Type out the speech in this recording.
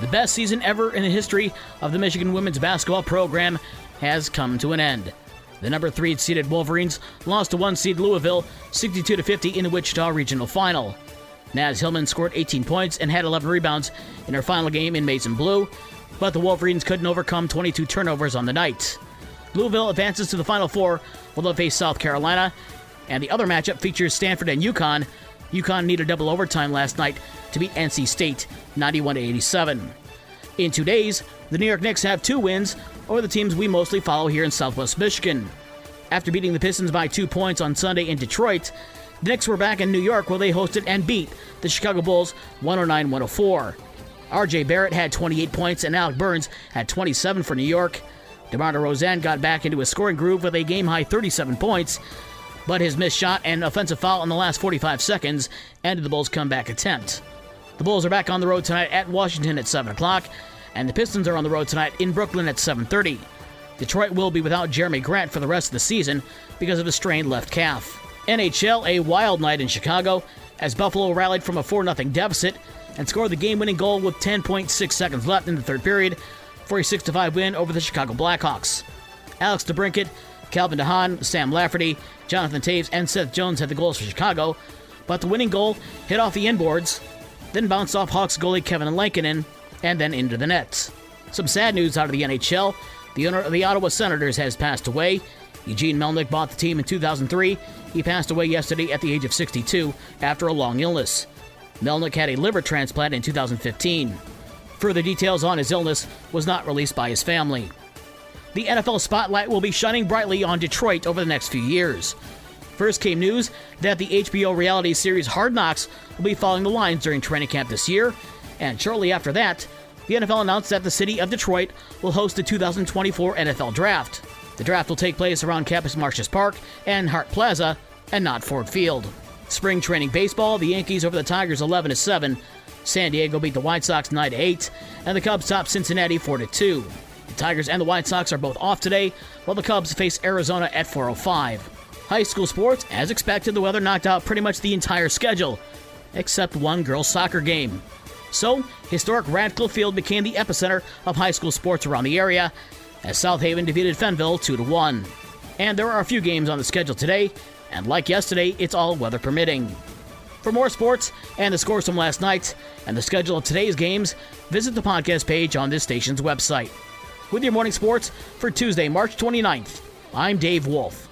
The best season ever in the history of the Michigan women's basketball program has come to an end. The number three seeded Wolverines lost to one seed Louisville 62 50 in the Wichita Regional Final. Naz Hillmon scored 18 points and had 11 rebounds in her final game in Maize and Blue, but the Wolverines couldn't overcome 22 turnovers on the night. Louisville advances to the Final Four, where they'll face South Carolina, and the other matchup features Stanford and UConn. UConn needed double overtime last night to beat NC State 91 87. In two days, the New York Knicks have two wins over the teams we mostly follow here in Southwest Michigan. After beating the Pistons by two points on Sunday in Detroit, the Knicks were back in New York where they hosted and beat the Chicago Bulls 109 104. RJ Barrett had 28 points and Alec Burks had 27 for New York. DeMar DeRozan got back into a scoring groove with a game high 37 points, but his missed shot and offensive foul in the last 45 seconds ended the Bulls' comeback attempt. The Bulls are back on the road tonight at Washington at 7 o'clock, and the Pistons are on the road tonight in Brooklyn at 7:30. Detroit will be without Jerami Grant for the rest of the season because of a strained left calf. NHL, a wild night in Chicago as Buffalo rallied from a 4 0 deficit and scored the game winning goal with 10.6 seconds left in the third period for a 6 5 win over the Chicago Blackhawks. Alex DeBrincat, Calvin DeHaan, Sam Lafferty, Jonathan Toews, and Seth Jones had the goals for Chicago, but the winning goal hit off the inboards, then bounced off Hawks goalie Kevin Lankinen, and then into the nets. Some sad news out of the NHL. The owner of the Ottawa Senators has passed away. Eugene Melnyk bought the team in 2003. He passed away yesterday at the age of 62 after a long illness. Melnyk had a liver transplant in 2015. Further details on his illness was not released by his family. The NFL spotlight will be shining brightly on Detroit over the next few years. First came news that the HBO reality series Hard Knocks will be following the Lions during training camp this year, and shortly after that, the NFL announced that the city of Detroit will host the 2024 NFL Draft. The draft will take place around Campus Martius Park and Hart Plaza, and not Ford Field. Spring training baseball, the Yankees over the Tigers 11 7. San Diego beat the White Sox 9 8, and the Cubs top Cincinnati 4 2. The Tigers and the White Sox are both off today, while the Cubs face Arizona at 4:05. High school sports, as expected, the weather knocked out pretty much the entire schedule, except one girls' soccer game. So, historic Radcliffe Field became the epicenter of high school sports around the area, as South Haven defeated Fenville 2 1. And there are a few games on the schedule today, and like yesterday, it's all weather permitting. For more sports and the scores from last night and the schedule of today's games, visit the podcast page on this station's website. With your morning sports for Tuesday, March 29th, I'm Dave Wolf.